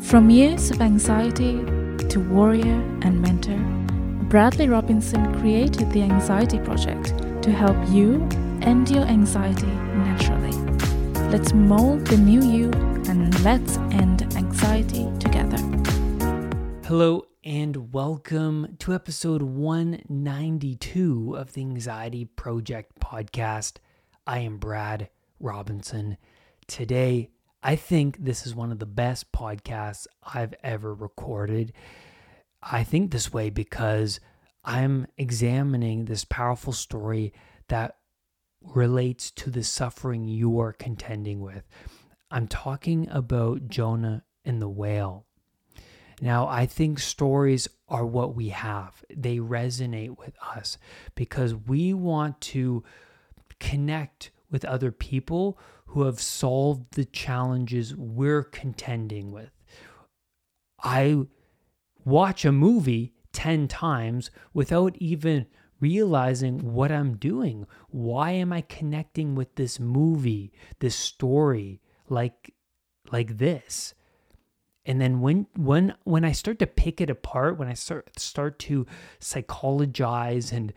From years of anxiety to warrior and mentor, Bradley Robinson created the Anxiety Project to help you end your anxiety naturally. Let's mold the new you and let's end anxiety together. Hello and welcome to episode 192 of the Anxiety Project podcast. I am Brad Robinson. Today, I think this is one of the best podcasts I've ever recorded. I think this way because I'm examining this powerful story that relates to the suffering you are contending with. I'm talking about Jonah and the whale. Now, I think stories are what we have. They resonate with us because we want to connect with other people who have solved the challenges we're contending with. I watch a movie 10 times without even realizing what I'm doing. Why am I connecting with this movie, this story like like this? And then when when when I start to pick it apart, when I start start to psychologize and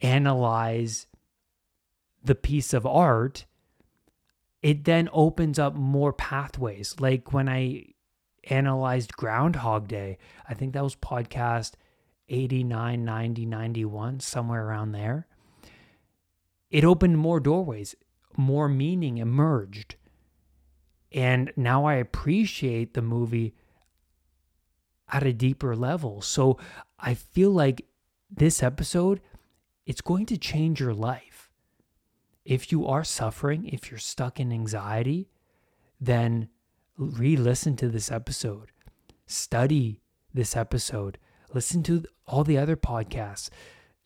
analyze the piece of art, it then opens up more pathways. Like when I analyzed Groundhog Day, I think that was podcast 89, 90, 91, somewhere around there. It opened more doorways, more meaning emerged. And now I appreciate the movie at a deeper level. So I feel like this episode, it's going to change your life if you are suffering, if you're stuck in anxiety, then re listen to this episode, study this episode, listen to all the other podcasts,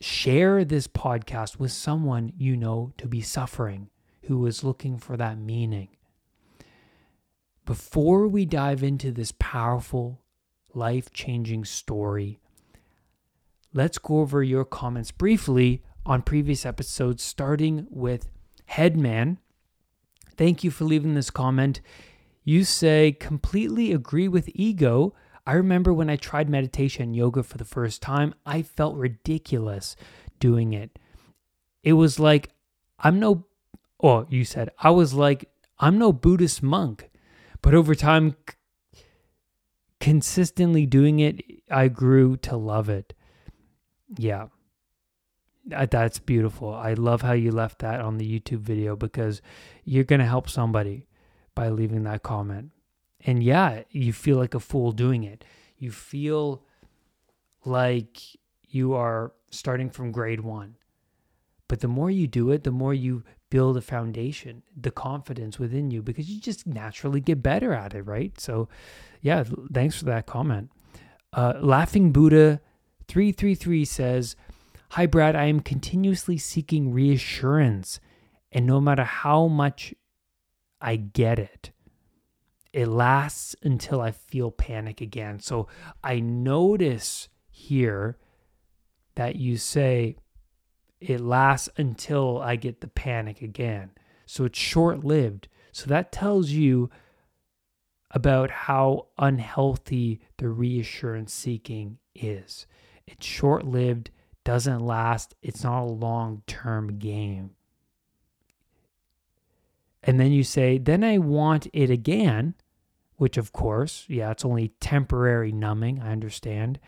share this podcast with someone you know to be suffering who is looking for that meaning. Before we dive into this powerful, life changing story, let's go over your comments briefly on previous episodes, starting with Headman. Thank you for leaving this comment. You say, completely agree with ego. I remember when I tried meditation and yoga for the first time, I felt ridiculous doing it. It was like, I'm no, oh, you said, I was like, I'm no Buddhist monk. But over time, c- consistently doing it, I grew to love it. Yeah. That's beautiful. I love how you left that on the YouTube video because you're going to help somebody by leaving that comment. And yeah, you feel like a fool doing it. You feel like you are starting from grade one. But the more you do it, the more you build a foundation, the confidence within you, because you just naturally get better at it, right? So, yeah, thanks for that comment. Uh, Laughing Buddha 333 says, Hi, Brad. I am continuously seeking reassurance, and no matter how much I get it, it lasts until I feel panic again. So I notice here that you say it lasts until I get the panic again. So it's short lived. So that tells you about how unhealthy the reassurance seeking is. It's short lived doesn't last. It's not a long term game. And then you say, then I want it again, which of course, yeah, it's only temporary numbing. I understand.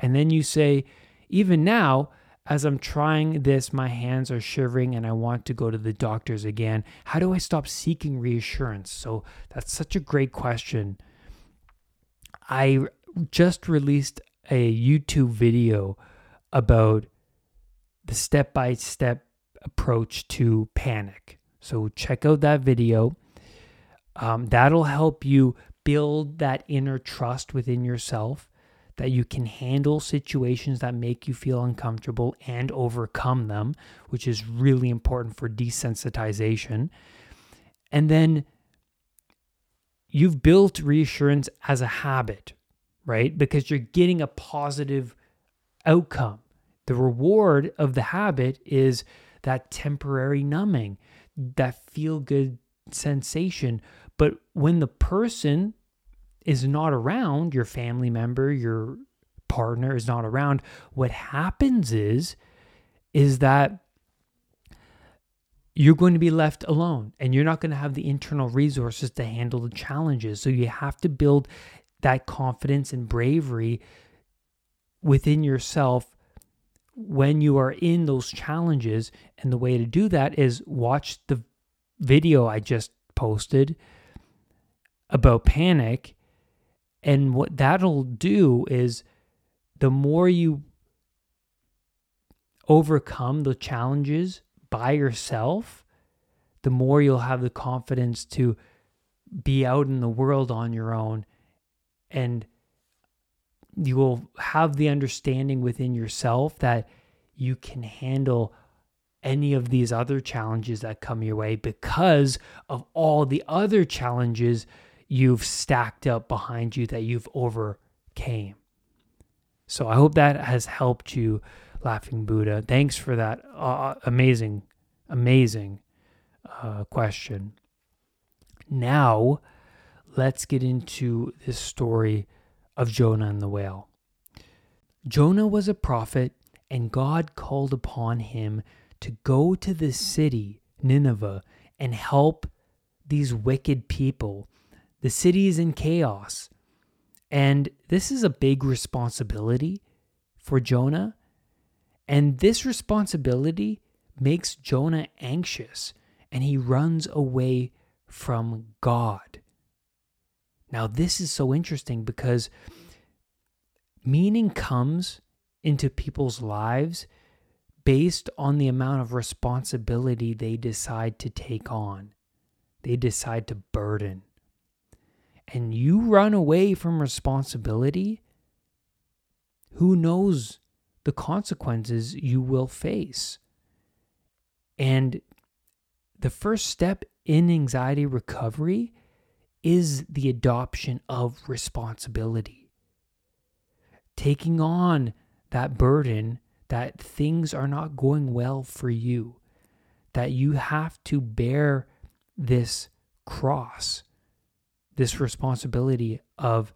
And then you say, even now, as I'm trying this, my hands are shivering and I want to go to the doctors again. How do I stop seeking reassurance? So that's such a great question. I just released a YouTube video about the step by step approach to panic. So check out that video. Um, that'll help you build that inner trust within yourself that you can handle situations that make you feel uncomfortable and overcome them, which is really important for desensitization. And then you've built reassurance as a habit, right? Because you're getting a positive outcome. The reward of the habit is that temporary numbing, that feel good sensation. But when the person is not around, your family member, your partner is not around, what happens is is that you're going to be left alone and you're not going to have the internal resources to handle the challenges. So you have to build that confidence and bravery within yourself when you are in those challenges. And the way to do that is watch the video I just posted about panic. And what that'll do is the more you overcome the challenges by yourself, the more you'll have the confidence to be out in the world on your own and you will have the understanding within yourself that you can handle any of these other challenges that come your way because of all the other challenges you've stacked up behind you that you've overcame. So I hope that has helped you, Laughing Buddha. Thanks for that uh, amazing, amazing uh, question. Now, let's get into this story of Jonah and the whale. Jonah was a prophet, and God called upon him to go to the city, Nineveh, and help these wicked people. The city is in chaos. And this is a big responsibility for Jonah. And this responsibility makes Jonah anxious and he runs away from God. Now, this is so interesting because meaning comes into people's lives based on the amount of responsibility they decide to take on, they decide to burden. And you run away from responsibility, who knows the consequences you will face? And the first step in anxiety recovery is the adoption of responsibility. Taking on that burden that things are not going well for you, that you have to bear this cross, this responsibility of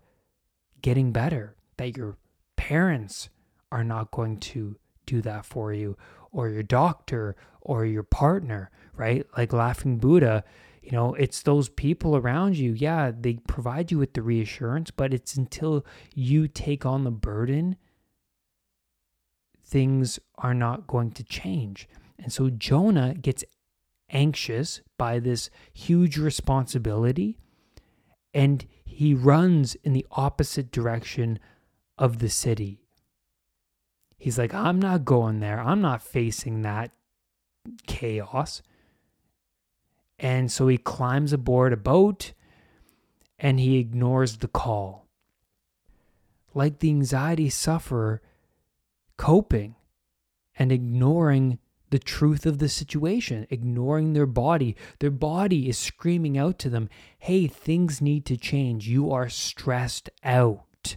getting better, that your parents are not going to do that for you, or your doctor, or your partner, right? Like Laughing Buddha, you know, it's those people around you. Yeah, they provide you with the reassurance, but it's until you take on the burden, things are not going to change. And so Jonah gets anxious by this huge responsibility and he runs in the opposite direction of the city. He's like, I'm not going there. I'm not facing that chaos. And so he climbs aboard a boat and he ignores the call. Like the anxiety sufferer, coping and ignoring the truth of the situation, ignoring their body. Their body is screaming out to them, hey, things need to change. You are stressed out.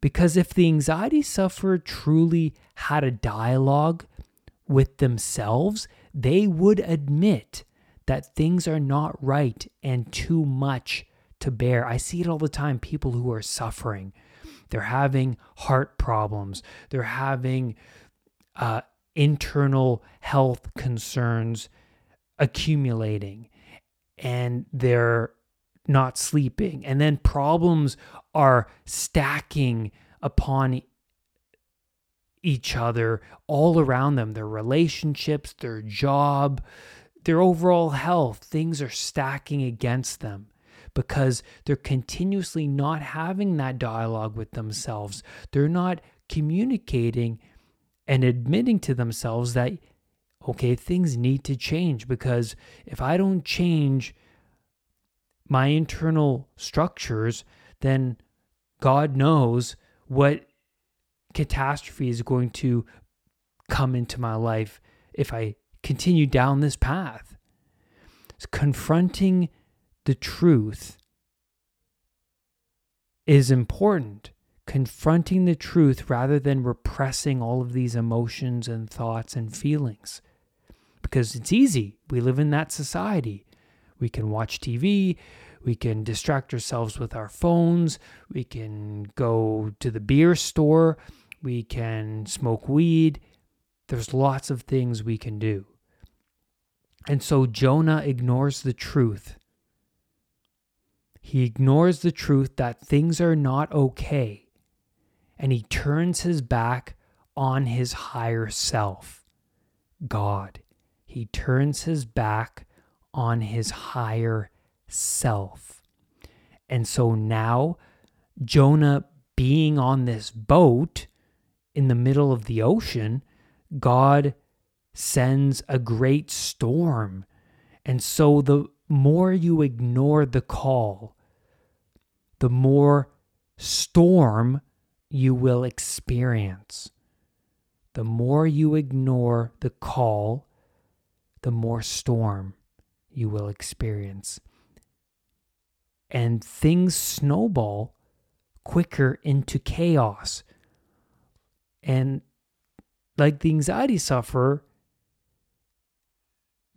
Because if the anxiety sufferer truly had a dialogue with themselves, they would admit that things are not right and too much to bear. I see it all the time people who are suffering. They're having heart problems, they're having uh, internal health concerns accumulating, and they're not sleeping. And then problems are stacking upon each other all around them their relationships, their job, their overall health. Things are stacking against them because they're continuously not having that dialogue with themselves. They're not communicating and admitting to themselves that, okay, things need to change because if I don't change my internal structures, then God knows what catastrophe is going to come into my life if I continue down this path. It's confronting the truth is important. Confronting the truth rather than repressing all of these emotions and thoughts and feelings. Because it's easy. We live in that society. We can watch TV, We can distract ourselves with our phones. We can go to the beer store. We can smoke weed. There's lots of things we can do. And so Jonah ignores the truth. He ignores the truth that things are not okay. And he turns his back on his higher self, God. He turns his back on his higher self. And so now, Jonah being on this boat in the middle of the ocean, God sends a great storm. And so, the more you ignore the call, the more storm you will experience. The more you ignore the call, the more storm you will experience. And things snowball quicker into chaos. And like the anxiety sufferer,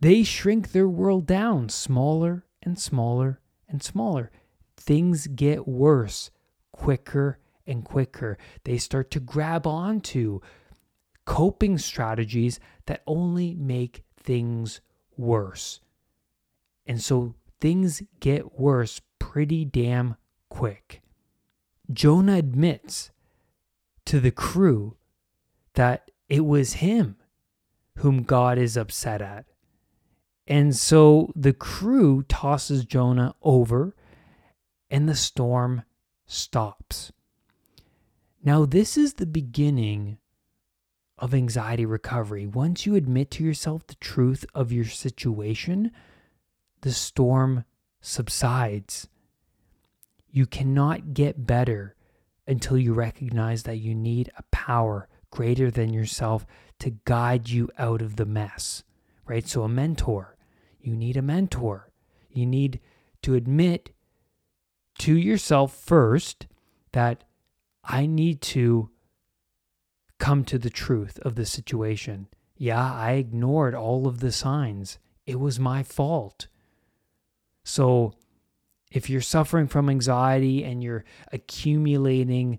they shrink their world down smaller and smaller and smaller. Things get worse quicker and quicker. They start to grab onto coping strategies that only make things worse. And so things get worse pretty damn quick. Jonah admits to the crew that it was him whom God is upset at. And so the crew tosses Jonah over and the storm stops. Now, this is the beginning of anxiety recovery. Once you admit to yourself the truth of your situation, the storm subsides. You cannot get better until you recognize that you need a power greater than yourself to guide you out of the mess, right? So, a mentor, you need a mentor. You need to admit to yourself first that I need to come to the truth of the situation. Yeah, I ignored all of the signs. It was my fault. So, if you're suffering from anxiety and you're accumulating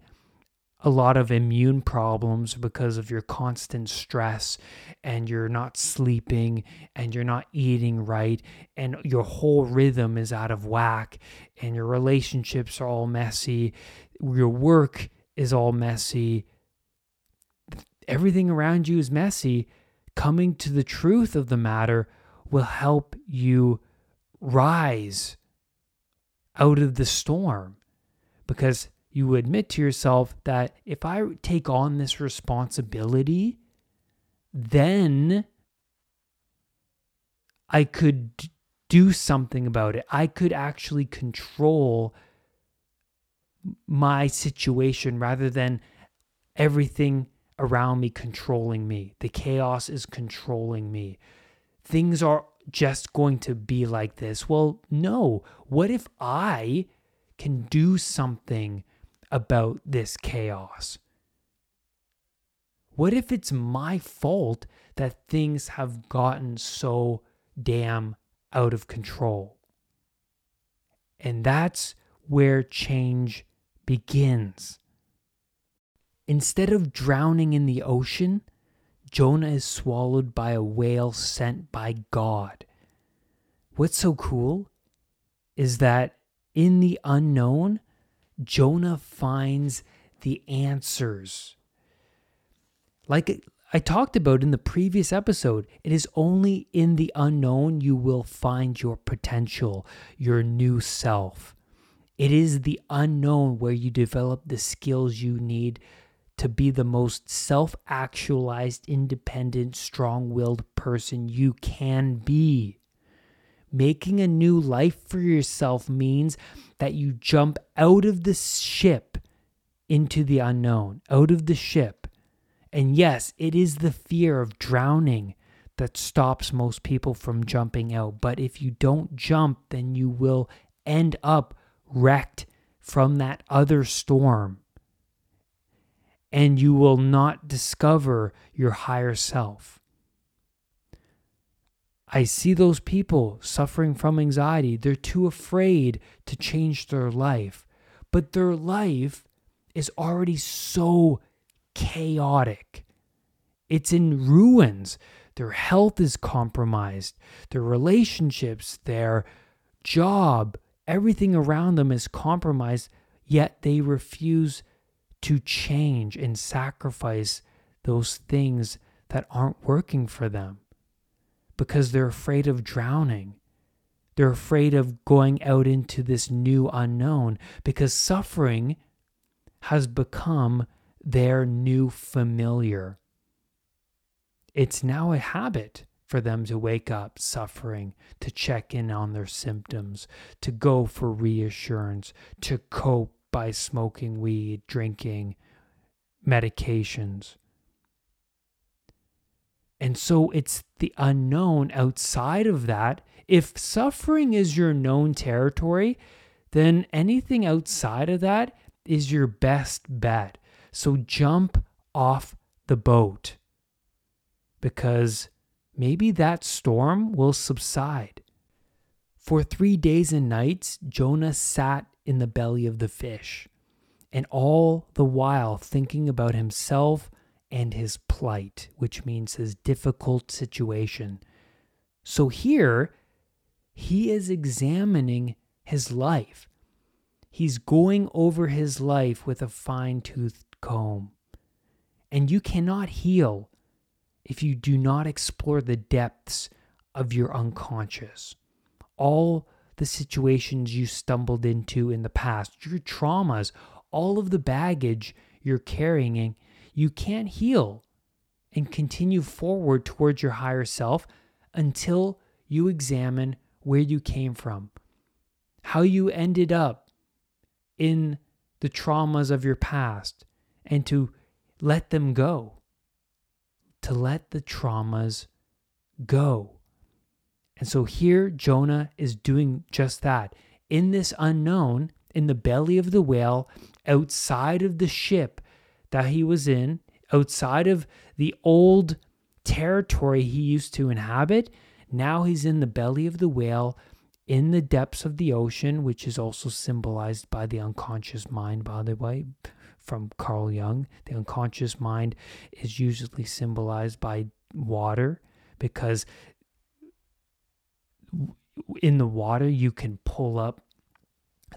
a lot of immune problems because of your constant stress and you're not sleeping and you're not eating right and your whole rhythm is out of whack and your relationships are all messy, your work is all messy, everything around you is messy, coming to the truth of the matter will help you rise out of the storm because you admit to yourself that if I take on this responsibility, then I could do something about it. I could actually control my situation rather than everything around me controlling me. The chaos is controlling me. Things are just going to be like this. Well, no. What if I can do something about this chaos? What if it's my fault that things have gotten so damn out of control? And that's where change begins. Instead of drowning in the ocean, Jonah is swallowed by a whale sent by God. What's so cool is that in the unknown, Jonah finds the answers. Like I talked about in the previous episode, it is only in the unknown you will find your potential, your new self. It is the unknown where you develop the skills you need to be the most self actualized, independent, strong willed person you can be. Making a new life for yourself means that you jump out of the ship into the unknown, out of the ship. And yes, it is the fear of drowning that stops most people from jumping out. But if you don't jump, then you will end up wrecked from that other storm and you will not discover your higher self. I see those people suffering from anxiety. They're too afraid to change their life, but their life is already so chaotic. It's in ruins. Their health is compromised, their relationships, their job, everything around them is compromised, yet they refuse to change and sacrifice those things that aren't working for them because they're afraid of drowning. They're afraid of going out into this new unknown because suffering has become their new familiar. It's now a habit for them to wake up suffering, to check in on their symptoms, to go for reassurance, to cope by smoking weed, drinking medications. And so it's the unknown outside of that. If suffering is your known territory, then anything outside of that is your best bet. So jump off the boat because maybe that storm will subside. For three days and nights, Jonah sat in the belly of the fish, and all the while thinking about himself and his plight, which means his difficult situation. So here, he is examining his life. He's going over his life with a fine toothed comb. And you cannot heal if you do not explore the depths of your unconscious. All the situations you stumbled into in the past, your traumas, all of the baggage you're carrying you can't heal and continue forward towards your higher self until you examine where you came from, how you ended up in the traumas of your past, and to let them go, to let the traumas go. And so here, Jonah is doing just that. In this unknown, in the belly of the whale, outside of the ship, that he was in, outside of the old territory he used to inhabit. Now he's in the belly of the whale, in the depths of the ocean, which is also symbolized by the unconscious mind, by the way, from Carl Jung. The unconscious mind is usually symbolized by water because in the water you can pull up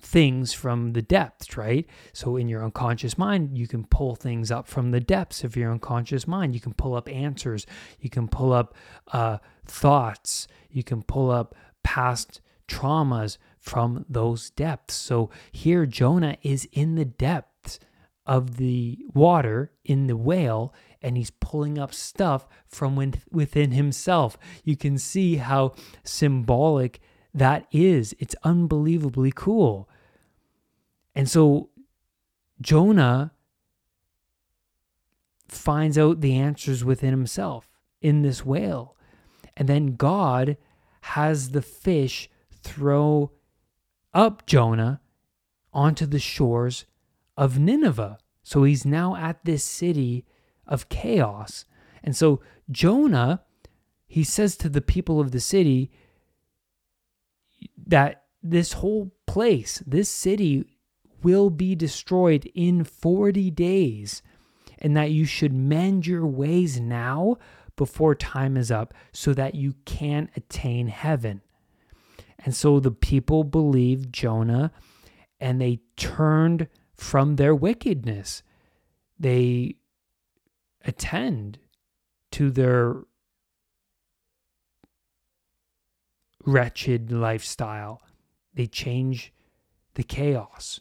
things from the depths, right? So in your unconscious mind, you can pull things up from the depths of your unconscious mind. You can pull up answers. You can pull up uh, thoughts. You can pull up past traumas from those depths. So here, Jonah is in the depths of the water in the whale and he's pulling up stuff from within himself. You can see how symbolic that is. It's unbelievably cool. And so Jonah finds out the answers within himself in this whale. And then God has the fish throw up Jonah onto the shores of Nineveh. So he's now at this city of chaos. And so Jonah, he says to the people of the city, that this whole place, this city, will be destroyed in 40 days, and that you should mend your ways now before time is up so that you can attain heaven. And so the people believed Jonah and they turned from their wickedness. They attend to their wretched lifestyle. They change the chaos.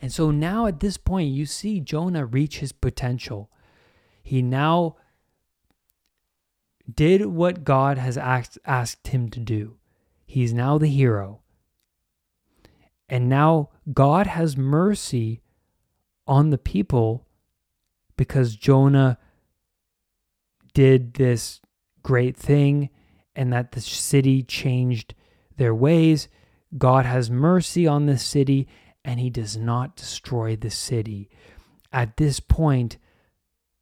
And so now at this point, you see Jonah reach his potential. He now did what God has asked, asked him to do. He's now the hero. And now God has mercy on the people because Jonah did this great thing and that the city changed their ways. God has mercy on this city and he does not destroy the city. At this point,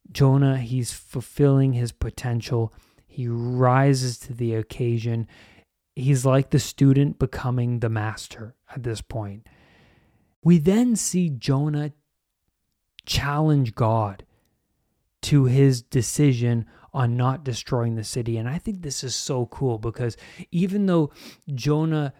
Jonah, he's fulfilling his potential. He rises to the occasion. He's like the student becoming the master at this point. We then see Jonah challenge God to his decision on not destroying the city. And I think this is so cool because even though Jonah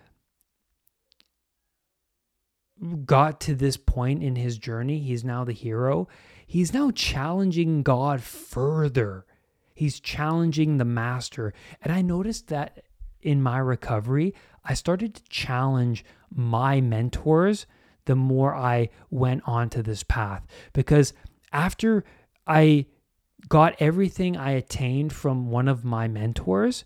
got to this point in his journey, he's now the hero, he's now challenging God further. He's challenging the master. And I noticed that in my recovery, I started to challenge my mentors the more I went onto this path. Because after I got everything I attained from one of my mentors,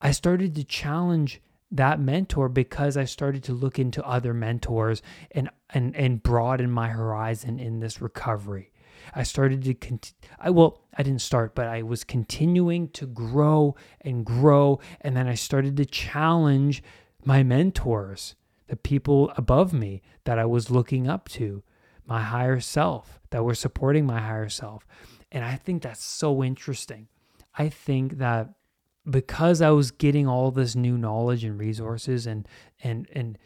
I started to challenge that mentor because I started to look into other mentors and and and broaden my horizon in this recovery. I started to cont- I well, I didn't start, but I was continuing to grow and grow. And then I started to challenge my mentors, the people above me that I was looking up to, my higher self that were supporting my higher self. And I think that's so interesting. I think that because I was getting all this new knowledge and resources and and and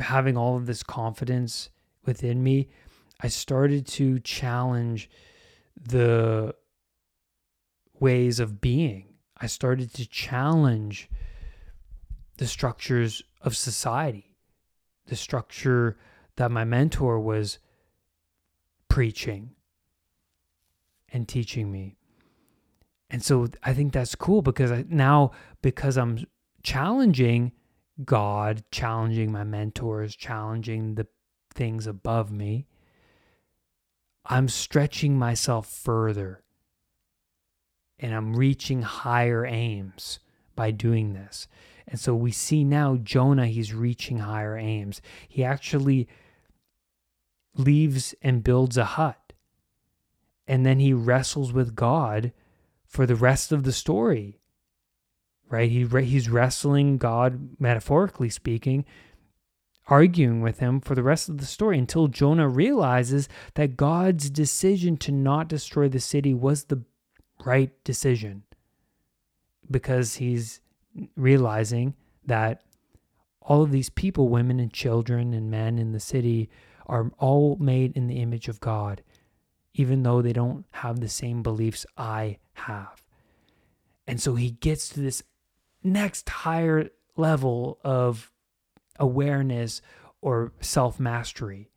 having all of this confidence within me, I started to challenge the ways of being. I started to challenge the structures of society, the structure that my mentor was preaching and teaching me. And so I think that's cool because I, now, because I'm challenging God, challenging my mentors, challenging the things above me, I'm stretching myself further and I'm reaching higher aims by doing this. And so we see now Jonah, he's reaching higher aims. He actually leaves and builds a hut. And then he wrestles with God for the rest of the story. Right? He he's wrestling God metaphorically speaking, arguing with him for the rest of the story until Jonah realizes that God's decision to not destroy the city was the right decision. Because he's realizing that all of these people, women and children and men in the city, are all made in the image of God even though they don't have the same beliefs I have. And so he gets to this next higher level of awareness or self mastery.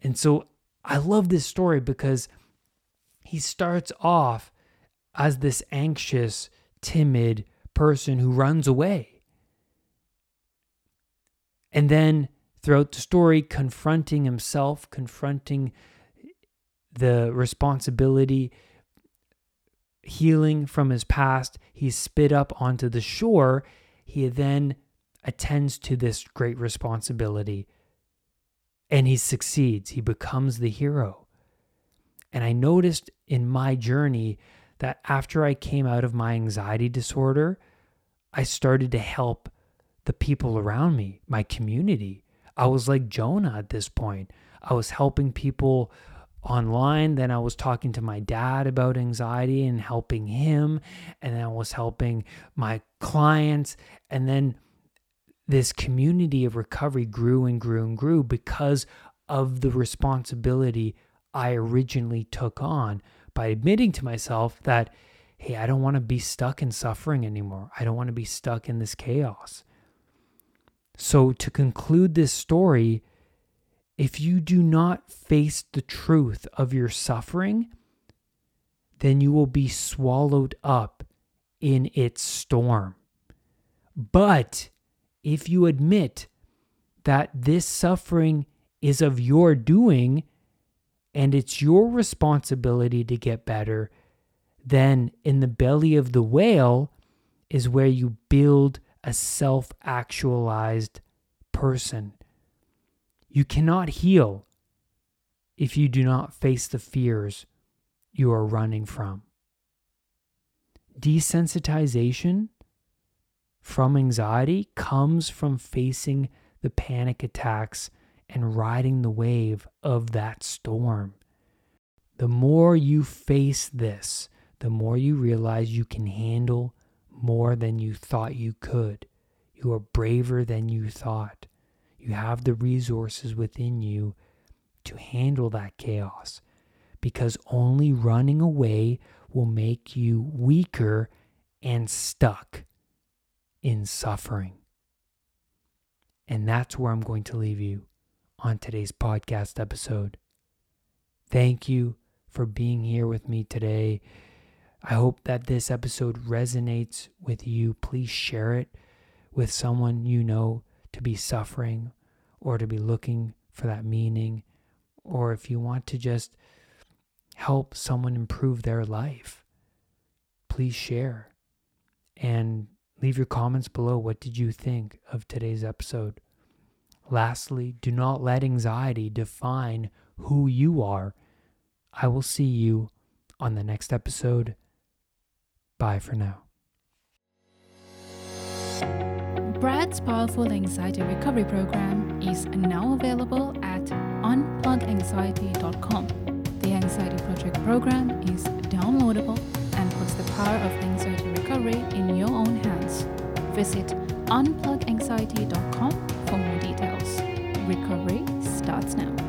And so I love this story because he starts off as this anxious, timid person who runs away. And then throughout the story, confronting himself, confronting the responsibility, healing from his past. He's spit up onto the shore. He then attends to this great responsibility and he succeeds. He becomes the hero. And I noticed in my journey that after I came out of my anxiety disorder, I started to help the people around me, my community. I was like Jonah at this point. I was helping people online. Then I was talking to my dad about anxiety and helping him. And then I was helping my clients. And then this community of recovery grew and grew and grew because of the responsibility I originally took on by admitting to myself that, hey, I don't want to be stuck in suffering anymore. I don't want to be stuck in this chaos. So, to conclude this story, if you do not face the truth of your suffering, then you will be swallowed up in its storm. But if you admit that this suffering is of your doing and it's your responsibility to get better, then in the belly of the whale is where you build a self actualized person you cannot heal if you do not face the fears you are running from. Desensitization from anxiety comes from facing the panic attacks and riding the wave of that storm. The more you face this, the more you realize you can handle more than you thought you could. You are braver than you thought. You have the resources within you to handle that chaos because only running away will make you weaker and stuck in suffering. And that's where I'm going to leave you on today's podcast episode. Thank you for being here with me today. I hope that this episode resonates with you. Please share it with someone you know to be suffering or to be looking for that meaning, or if you want to just help someone improve their life, please share and leave your comments below. What did you think of today's episode? Lastly, do not let anxiety define who you are. I will see you on the next episode. Bye for now. Brad's Powerful Anxiety Recovery Program is now available at unpluganxiety.com. The Anxiety Project program is downloadable and puts the power of anxiety recovery in your own hands. Visit unpluganxiety.com for more details. Recovery starts now.